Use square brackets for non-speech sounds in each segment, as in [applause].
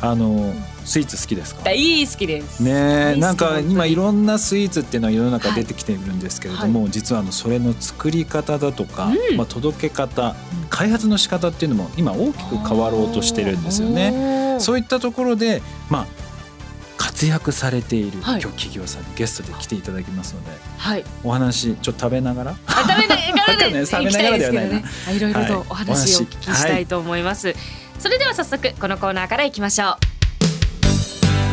あのスイーツ好きですか？大好きです。ねなんか今いろんなスイーツっていうのは世の中出てきているんですけれども、はい、実はあのそれの作り方だとか、うん、まあ届け方開発の仕方っていうのも今大きく変わろうとしてるんですよね。そういったところでまあ活躍されている、はい、今日企業さんにゲストで来ていただきますので、はい、お話ちょっと食べながら？食べながらで、ね、[laughs] 食べながらではないな、ね、いろいろとお話をお聞きしたいと思います、はい、それでは早速このコーナーからいきましょ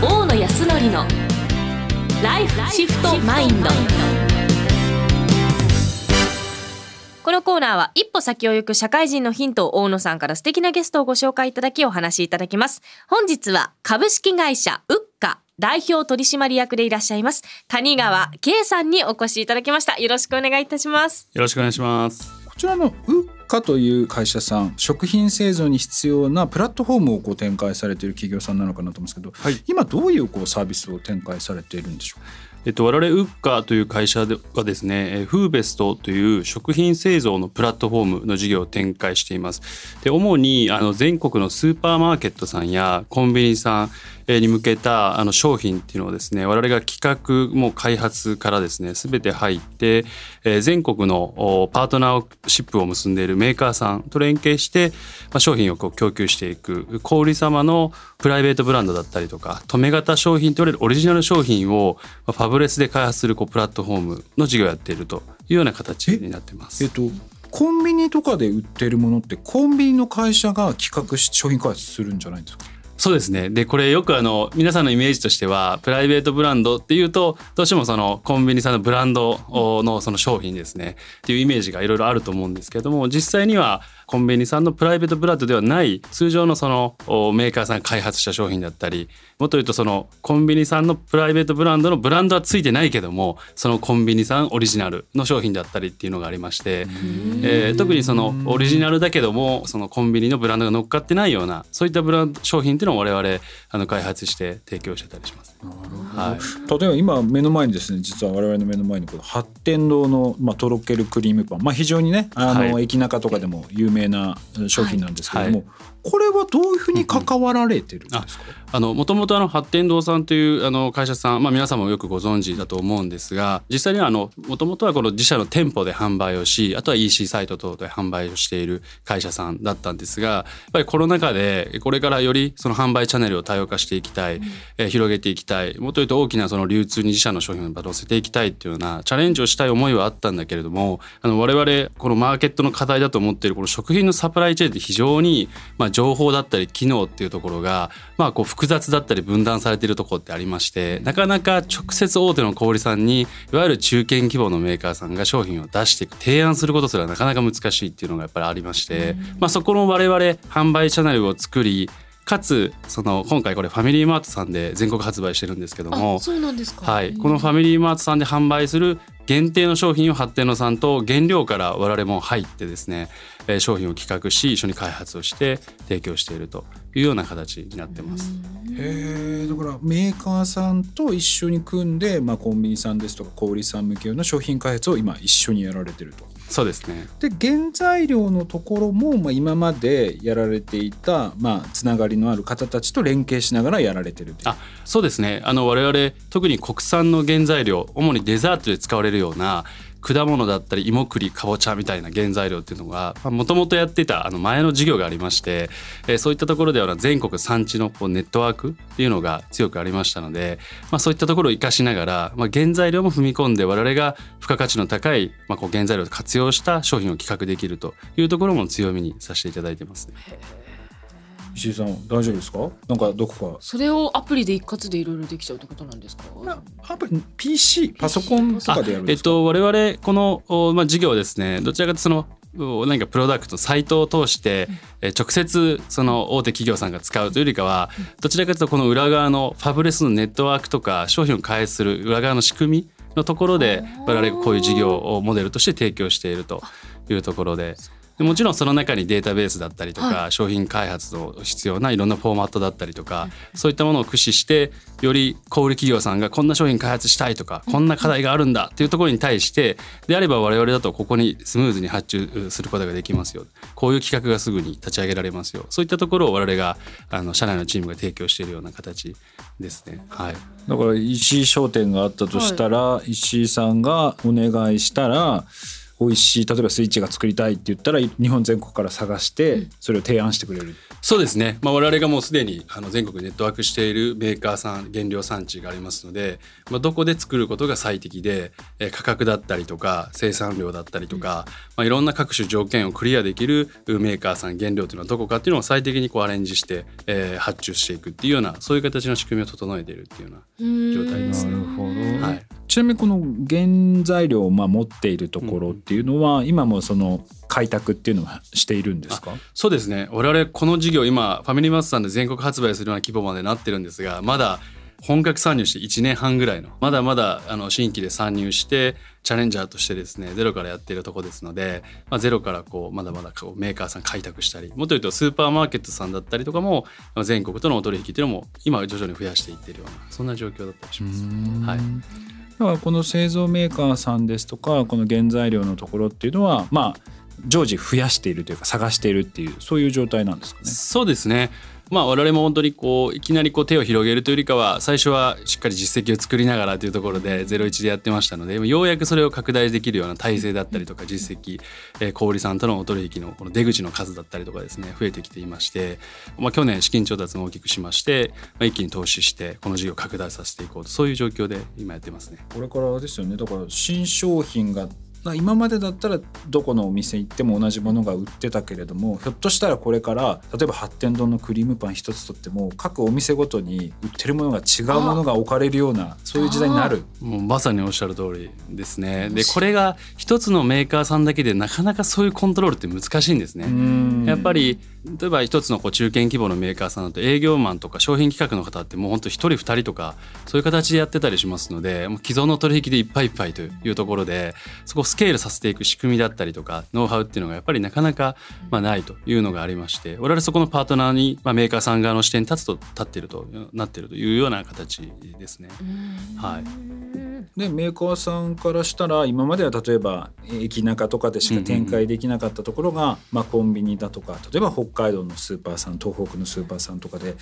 う。大野康則のライフシフトマインド。このコーナーは一歩先を行く社会人のヒントを大野さんから素敵なゲストをご紹介いただきお話しいただきます。本日は株式会社ウッカ代表取締役でいらっしゃいます谷川圭さんにお越しいただきました。よろしくお願いいたします。よろしくお願いします。こちらのウッカという会社さん食品製造に必要なプラットフォームをこう展開されている企業さんなのかなと思うんですけど、はい、今どういうこうサービスを展開されているんでしょうえっと、我々ウッカーという会社ではですね、フーベストという食品製造のプラットフォームの事業を展開しています。で主にあの全国のスーパーマーケットさんやコンビニさんに向けたあの商品っていうのをですね我々が企画も開発からですね全て入って全国のパートナーシップを結んでいるメーカーさんと連携してま商品をこう供給していく小売様のプライベートブランドだったりとか止め型商品といわれるオリジナル商品をファブレスで開発するこうプラットフォームの事業をやっているというような形になってます。えっとコンビニとかで売ってるものってコンビニの会社が企画し商品開発するんじゃないんですか？そうですね。でこれよくあの皆さんのイメージとしてはプライベートブランドっていうとどうしてもそのコンビニさんのブランドのその商品ですね。っていうイメージがいろいろあると思うんですけども実際にはコンビニさんのプライベートブランドではない通常のそのメーカーさんが開発した商品だったりもっと言うとそのコンビニさんのプライベートブランドのブランドはついてないけどもそのコンビニさんオリジナルの商品だったりっていうのがありまして、えー、特にそのオリジナルだけどもそのコンビニのブランドが乗っかってないようなそういったブランド商品っていうのを我々あの開発して提供してたりします。はい、例えば今目の前にですね実は我々の目の前にこの八天堂の、まあ、とろけるクリームパン、まあ、非常にねあの、はい、駅中とかでも有名な商品なんですけども、はい、これはどういうふうに関わられてるんですか、あのもともとあの発展堂さんというあの会社さん、まあ、皆さんもよくご存知だと思うんですが実際にはもともとはこの自社の店舗で販売をしあとは EC サイト等で販売をしている会社さんだったんですがやっぱりコロナ禍でこれからよりその販売チャンネルを多様化していきたい、うん、え広げていきたいもっと言うと大きなその流通に自社の商品を乗せていきたいっていうようなチャレンジをしたい思いはあったんだけれどもあの我々このマーケットの課題だと思っているこの食品のサプライチェーンって非常にまあ情報だったり機能っていうところがまあこう複雑だったり分断されているところってありましてなかなか直接大手の小売さんにいわゆる中堅規模のメーカーさんが商品を出していく提案することすらなかなか難しいっていうのがやっぱりありまして、まあ、そこの我々販売チャンネルを作りかつその今回これファミリーマートさんで全国発売してるんですけどもそうなんですか、はい、このファミリーマートさんで販売する限定の商品を発展のさんと原料から我々も入ってですね商品を企画し一緒に開発をして提供しているというような形になってます。へだからメーカーさんと一緒に組んで、まあ、コンビニさんですとか小売さん向けの商品開発を今一緒にやられてると。そうですね。で原材料のところも、まあ、今までやられていた、まあ、つながりのある方たちと連携しながらやられてるあそうですね。あの我々特に国産の原材料主にデザートで使われるような果物だったり芋栗かぼちゃみたいな原材料っていうのがもともとやってたあの前の事業がありまして、そういったところでは全国産地のネットワークっていうのが強くありましたので、まあ、そういったところを生かしながら、まあ、原材料も踏み込んで我々が付加価値の高い、まあ、こう原材料を活用した商品を企画できるというところも強みにさせていただいてますね。石井さん大丈夫ですか？なんかどこか。それをアプリで一括でいろいろできちゃうってことなんですか？アプリ PC パソコンとかでやるんですか？えっと我々この、まあ、事業はですねどちらかというとその何かプロダクトサイトを通して、え直接その大手企業さんが使うというよりかはどちらかというとこの裏側のファブレスのネットワークとか商品を開発する裏側の仕組みのところで我々がこういう事業をモデルとして提供しているというところでもちろんその中にデータベースだったりとか、はい、商品開発の必要ないろんなフォーマットだったりとか、うん、そういったものを駆使してより小売企業さんがこんな商品開発したいとか、うん、こんな課題があるんだっていうところに対してであれば我々だとここにスムーズに発注することができますよ。こういう企画がすぐに立ち上げられますよ。そういったところを我々があの社内のチームが提供しているような形ですね。はい、だから石井商店があったとしたら、はい、石井さんがお願いしたら美味しい例えばスイッチが作りたいって言ったら日本全国から探してそれを提案してくれる、うん、そうですね、まあ、我々がもうすでにあの全国ネットワークしているメーカーさん原料産地がありますので、まあ、どこで作ることが最適で、え価格だったりとか生産量だったりとか、まあ、いろんな各種条件をクリアできるメーカーさん原料というのはどこかっていうのを最適にこうアレンジして、えー、発注していくっていうようなそういう形の仕組みを整えているっていうような状態です。なるほど、はい。ちなみにこの原材料をまあ持っているところっていうのは、今もその開拓っていうのはしているんですか？そうですね。我々この事業今ファミリーマートさんで全国発売するような規模までなってるんですがまだ本格参入して1年半ぐらいのまだまだあの新規で参入してチャレンジャーとしてですねゼロからやっているとこですので、まあ、ゼロからこうまだまだこうメーカーさん開拓したりもっと言うとスーパーマーケットさんだったりとかも全国とのお取引っていうのも今徐々に増やしていってるようなそんな状況だったりします。はいだからこの製造メーカーさんですとかこの原材料のところっていうのはまあ常時増やしているというか探しているっていうそういう状態なんですかね。そうですねまあ我々も本当にこういきなりこう手を広げるというよりかは最初はしっかり実績を作りながらというところで01でやってましたのでようやくそれを拡大できるような体制だったりとか実績、え、小売さんとのお取引のこの出口の数だったりとかですね増えてきていまして、まあ、去年資金調達も大きくしまして、まあ、一気に投資してこの事業を拡大させていこうとそういう状況で今やってますね。これからですよねだから新商品が今までだったらどこのお店行っても同じものが売ってたけれどもひょっとしたらこれから例えば八天丼のクリームパン一つとっても各お店ごとに売ってるものが違うものが置かれるようなそういう時代になる。もうまさにおっしゃる通りですね。でこれが一つのメーカーさんだけでなかなかそういうコントロールって難しいんですね。やっぱり例えば一つのこう中堅規模のメーカーさんだと営業マンとか商品企画の方ってもうほんと1人2人とかそういう形でやってたりしますのでもう既存の取引でいっぱいいっぱいというところでそこをスケールさせていく仕組みだったりとかノウハウっていうのがやっぱりなかなかまあないというのがありまして我々そこのパートナーにまあメーカーさん側の視点に立つと立っているとなっているというような形ですね。はい、でメーカーさんからしたら今までは例えば駅中とかでしか展開できなかったところが、まあ、コンビニだとか例えば北海道のスーパーさん東北のスーパーさんとかで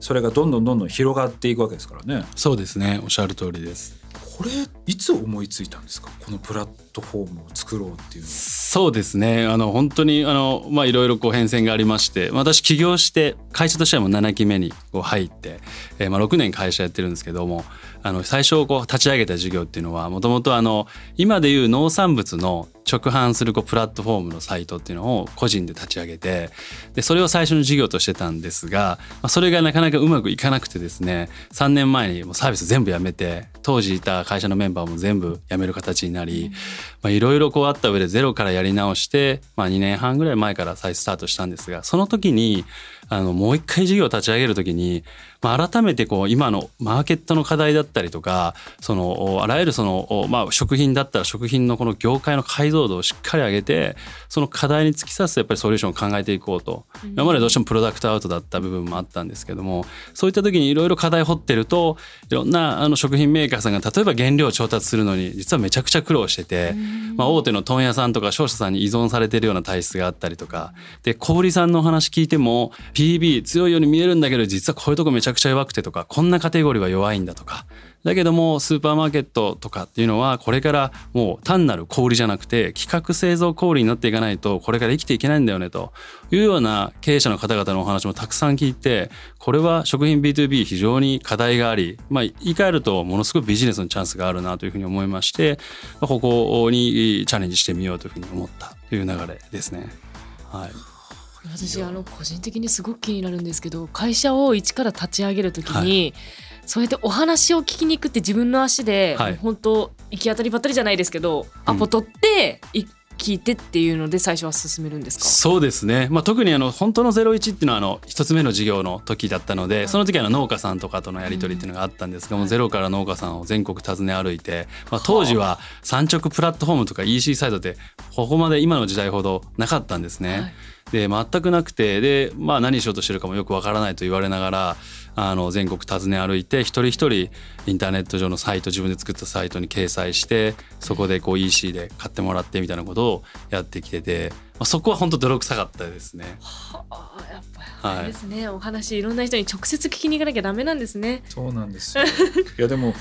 それがどんどんどんどん広がっていくわけですからね。そうですねおっしゃる通りです。これいつ思いついたんですか？このプラットフォームを作ろうっていうそうですね。あの本当にあのまあいろいろこう変遷がありまして私起業して会社としてはもう7期目にこう入って、えー、まあ6年会社やってるんですけどもあの最初こう立ち上げた事業っていうのはもともとあの今でいう農産物の直販するこうプラットフォームのサイトっていうのを個人で立ち上げてでそれを最初の事業としてたんですが、まあ、それがなかなかうまくいかなくてですね3年前にもうサービス全部やめて当時いた会社のメンバーも全部辞める形になりいろいろこうあった上でゼロからやり直して、まあ、2年半ぐらい前から再スタートしたんですがその時にあのもう一回事業を立ち上げる時に、まあ、改めてこう今のマーケットの課題だったりとかそのあらゆるその、まあ、食品だったら食品のこの業界の解像度をしっかり上げてその課題に突き刺すやっぱりソリューションを考えていこうと、今までどうしてもプロダクトアウトだった部分もあったんですけどもそういった時にいろいろ課題を掘ってるといろんなあの食品メーカーさんが例えば原料を調達するのに実はめちゃくちゃ苦労してて、まあ、大手の問屋さんとか商社さんに依存されてるような体質があったりとか。で小売さんのお話聞いても PB 強いように見えるんだけど実はこういうとこめちゃちゃくちゃ弱くてとかこんなカテゴリーは弱いんだとか。だけどもスーパーマーケットとかっていうのはこれからもう単なる小売じゃなくて企画製造小売になっていかないとこれから生きていけないんだよねと。いうような経営者の方々のお話もたくさん聞いてこれは食品 B2B 非常に課題があり、まあ、言い換えるとものすごくビジネスのチャンスがあるなというふうに思いましてここにチャレンジしてみようというふうに思ったという流れですね。はい。私あの個人的にすごく気になるんですけど会社を一から立ち上げるときに、はい、そうやってお話を聞きに行くって自分の足で、はい、本当行き当たりばったりじゃないですけど、うん、アポ取って聞いてっていうので最初は進めるんですか？そうですね、まあ、特にあの本当の01っていうのはあの一つ目の事業の時だったので、その時はあの農家さんとかとのやり取りっていうのがあったんですが、もうゼロから農家さんを全国訪ね歩いて、まあ、当時は産直プラットフォームとか EC サイトってここまで今の時代ほどなかったんですね。で全くなくてで、まあ、何しようとしてるかもよくわからないと言われながらあの全国訪ね歩いて一人一人インターネット上のサイト自分で作ったサイトに掲載してそこでこう EC で買ってもらってみたいなことをやってきてて、まあ、そこは本当泥臭かったですね。はあやっぱりですね、はい、お話いろんな人に直接聞きに行かなきゃダメなんですね。そうなんですよいやでも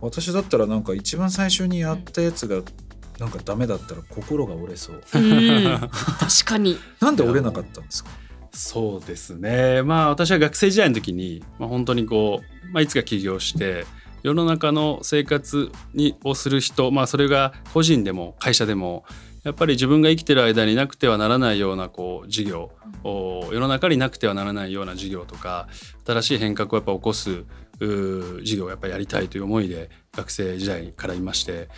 私だったらなんか一番最初にやったやつがなんかダメだったら心が折れそう。う [laughs] 確かに。なんで折れなかったんですか？そうですねまあ私は学生時代の時に、まあ、本当にこう、まあ、いつか起業して世の中の生活にをする人、まあ、それが個人でも会社でもやっぱり自分が生きてる間になくてはならないようなこう事業世の中になくてはならないような事業とか新しい変革をやっぱ起こす事業をやっぱやりたいという思いで学生時代からいまして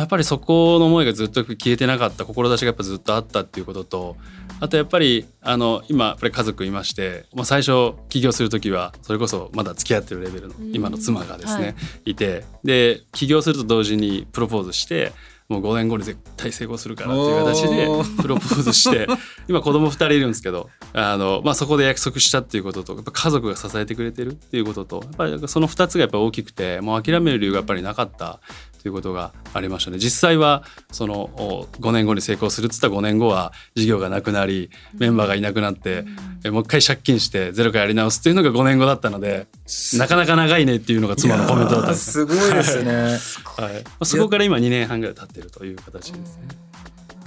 やっぱりそこの思いがずっと消えてなかった志がやっぱずっとあったっていうこととあとやっぱりあの今やっぱり家族いまして、まあ、最初起業する時はそれこそまだ付き合ってるレベルの今の妻がですね、はい、いてで起業すると同時にプロポーズしてもう5年後に絶対成功するからっていう形でプロポーズして [laughs] 今子供2人いるんですけどあの、まあ、そこで約束したっていうこととやっぱ家族が支えてくれてるっていうこととやっぱりその2つがやっぱ大きくてもう諦める理由がやっぱりなかったということがありましたね。実際はその5年後に成功するっつったら5年後は事業がなくなりメンバーがいなくなって、うん、もう一回借金してゼロからやり直すっていうのが5年後だったのでなかなか長いねっていうのが妻のコメントだったすごいですね、はい、そこから今2年半ぐらい経ってるという形ですね。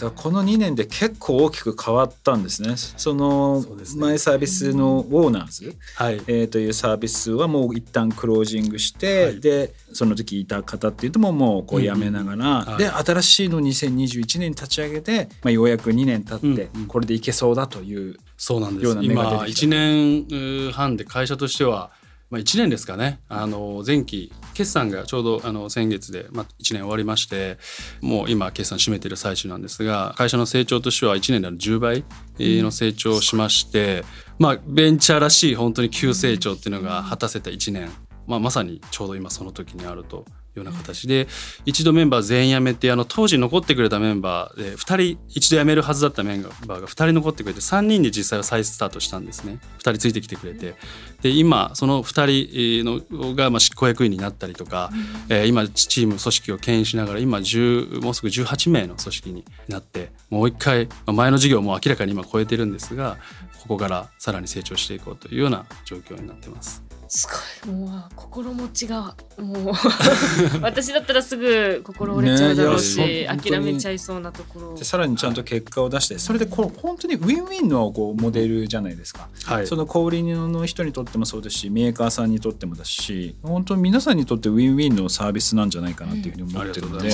だこの2年で結構大きく変わったんですね。その前サービスのウォーナーズ、はい、えー、というサービスはもう一旦クロージングして、はい、でその時いた方っていうとももうこう辞めながら、うんうん、で新しいの2021年に立ち上げて、まあ、ようやく2年経ってこれでいけそうだというそうなんです。今1年半で会社としてはまあ、1年ですかね。あの前期決算がちょうどあの先月で、まあ、1年終わりましてもう今決算締めてる最中なんですが会社の成長としては1年での10倍の成長をしまして、まあ、ベンチャーらしい本当に急成長っていうのが果たせた1年、まあ、まさにちょうど今その時にあるとような形で一度メンバー全員辞めてあの当時残ってくれたメンバーで2人一度辞めるはずだったメンバーが2人残ってくれて3人で実際は再スタートしたんですね。2人ついてきてくれて。で今その2人のがまあ執行役員になったりとか、えー、今チーム組織を牽引しながら今10もうすぐ18名の組織になってもう一回前の事業も明らかに今超えてるんですがここからさらに成長していこうというような状況になってます。すごい。もう心持ちがもう [laughs] 私だったらすぐ心折れちゃうだろうし、ね、諦めちゃいそうなところ。でさらにちゃんと結果を出して、それでこれ本当にウィンウィンのこうモデルじゃないですか、はい、その小売りの人にとってもそうですしメーカーさんにとってもだし本当に皆さんにとってウィンウィンのサービスなんじゃないかなっていうふうに思ってるので、うん、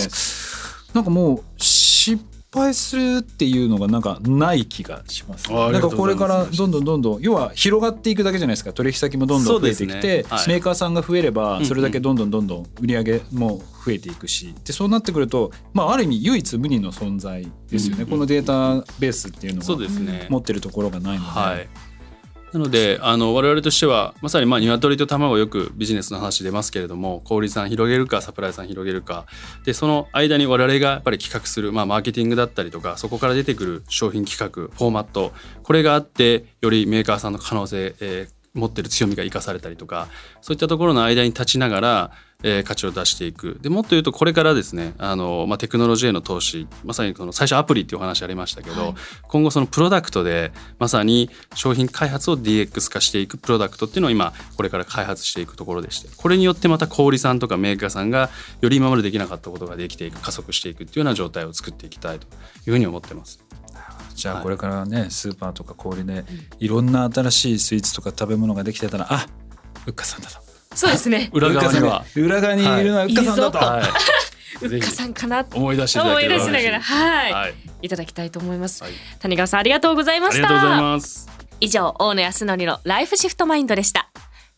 なんかもう失敗するっていうのがなんかない気がします、ね、なんかこれからどんどんどんどん要は広がっていくだけじゃないですか。取引先もどんどん増えてきて、ねはい、メーカーさんが増えればそれだけどんどんどんどん売り上げも増えていくし。でそうなってくると、まあ、ある意味唯一無二の存在ですよね、このデータベースっていうのは持ってるところがないので。はいなのであの我々としてはまさにまあ鶏と卵よくビジネスの話出ますけれども小売さん広げるかサプライさん広げるかでその間に我々がやっぱり企画する、まあ、マーケティングだったりとかそこから出てくる商品企画フォーマットこれがあってよりメーカーさんの可能性、えー、持ってる強みが生かされたりとかそういったところの間に立ちながらえー、価値を出していくでもっと言うとこれからですねあの、まあ、テクノロジーへの投資まさにこの最初アプリっていうお話ありましたけど、はい、今後そのプロダクトでまさに商品開発を DX 化していくプロダクトっていうのを今これから開発していくところでしてこれによってまた小売さんとかメーカーさんがより今までできなかったことができていく加速していくっていうような状態を作っていきたいというふうに思ってます。じゃあこれからね、はい、スーパーとか小売でいろんな新しいスイーツとか食べ物ができてたらあうっかさんだと。そうですね。[laughs] 裏側には。裏側にいるのはうっかさんだと。はい、[laughs] うっかさんかな思い出して思い出しながら。はい、はい、いただきたいと思います、はい、谷川さんありがとうございました。以上大野康則のライフシフトマインドでした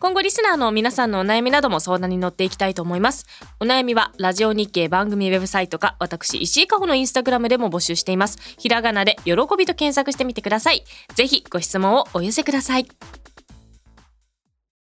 今後リスナーの皆さんのお悩みなども相談に乗っていきたいと思います。お悩みはラジオ日経番組ウェブサイトか私石井加穂のインスタグラムでも募集しています。ひらがなで喜びと検索してみてください。ぜひご質問をお寄せください。